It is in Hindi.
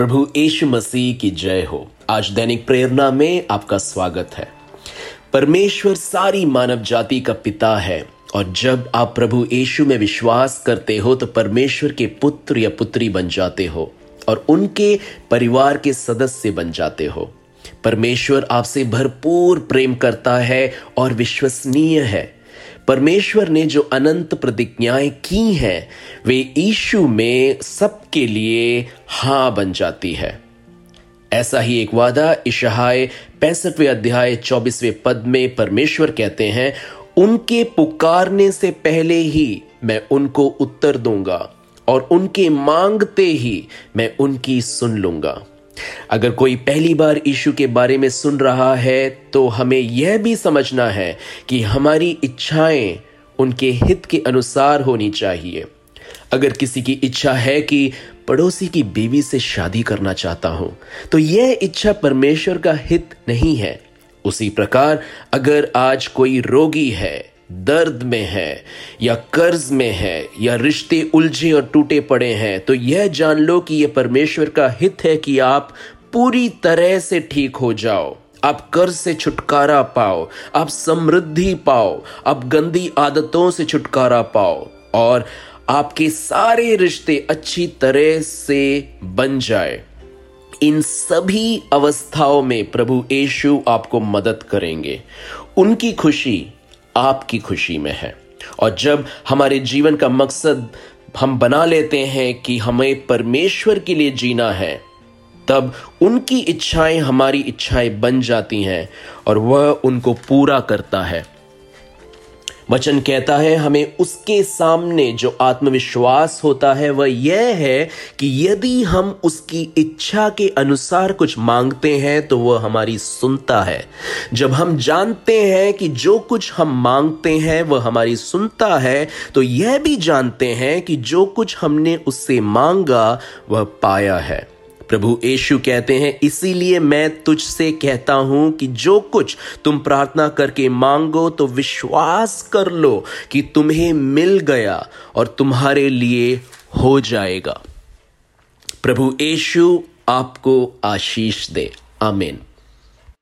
प्रभु यीशु मसीह की जय हो। आज दैनिक प्रेरणा में आपका स्वागत है। परमेश्वर सारी मानव जाति का पिता है और जब आप प्रभु यीशु में विश्वास करते हो तो परमेश्वर के पुत्र या पुत्री बन जाते हो और उनके परिवार के सदस्य बन जाते हो। परमेश्वर आपसे भरपूर प्रेम करता है और विश्वसनीय है। परमेश्वर ने जो अनंत प्रतिज्ञाएँ की हैं, वे ईशु में सबके लिए हाँ बन जाती है। ऐसा ही एक वादा इशहाय पैंसठवें अध्याय चौबीसवें पद में परमेश्वर कहते हैं, उनके पुकारने से पहले ही मैं उनको उत्तर दूँगा और उनके मांगते ही मैं उनकी सुन लूँगा। अगर कोई पहली बार यीशु के बारे में सुन रहा है तो हमें यह भी समझना है कि हमारी इच्छाएँ उनके हित के अनुसार होनी चाहिए। अगर किसी की इच्छा है कि पड़ोसी की बीवी से शादी करना चाहता हूँ तो यह इच्छा परमेश्वर का हित नहीं है। उसी प्रकार, अगर आज कोई रोगी है, दर्द में है, या कर्ज में है, या रिश्ते उलझे और टूटे पड़े हैं तो यह जान लो कि यह परमेश्वर का हित है कि आप पूरी तरह से ठीक हो जाओ। आप कर्ज से छुटकारा पाओ, आप समृद्धि पाओ, आप गंदी आदतों से छुटकारा पाओ, और आपके सारे रिश्ते अच्छी तरह से बन जाए। इन सभी अवस्थाओं में प्रभु यीशु आपको मदद करेंगे। उनकी खुशी आपकी खुशी में है। और जब हमारे जीवन का मकसद हम बना लेते हैं कि हमें परमेश्वर के लिए जीना है, तब उनकी इच्छाएँ हमारी इच्छाएँ बन जाती हैं और वह उनको पूरा करता है। वचन कहता है, हमें उसके सामने जो आत्मविश्वास होता है, वह यह है कि यदि हम उसकी इच्छा के अनुसार कुछ मांगते हैं तो वह हमारी सुनता है। जब हम जानते हैं कि जो कुछ हम मांगते हैं, वह हमारी सुनता है तो यह भी जानते हैं कि जो कुछ हमने उससे मांगा, वह पाया है। प्रभु यीशु कहते हैं, इसीलिए मैं तुझसे कहता हूँ कि जो कुछ तुम प्रार्थना करके मांगो तो विश्वास कर लो कि तुम्हें मिल गया और तुम्हारे लिए हो जाएगा। प्रभु यीशु आपको आशीष दे। आमीन।